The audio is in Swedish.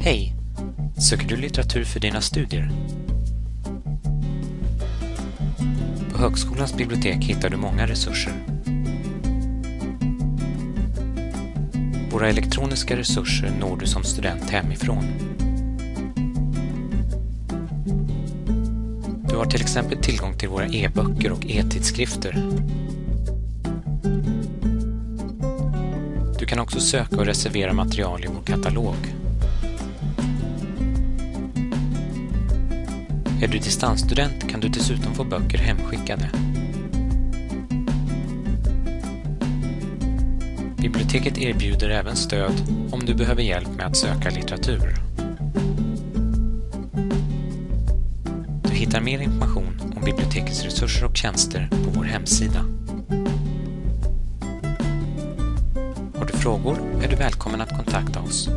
Hej! Söker du litteratur för dina studier? På Högskolans bibliotek hittar du många resurser. Våra elektroniska resurser når du som student hemifrån. Du har till exempel tillgång till våra e-böcker och e-tidskrifter. Du kan också söka och reservera material i vår katalog. Är du distansstudent kan du dessutom få böcker hemskickade. Biblioteket erbjuder även stöd om du behöver hjälp med att söka litteratur. Du hittar mer information om bibliotekets resurser och tjänster på vår hemsida. Frågor är du välkommen att kontakta oss.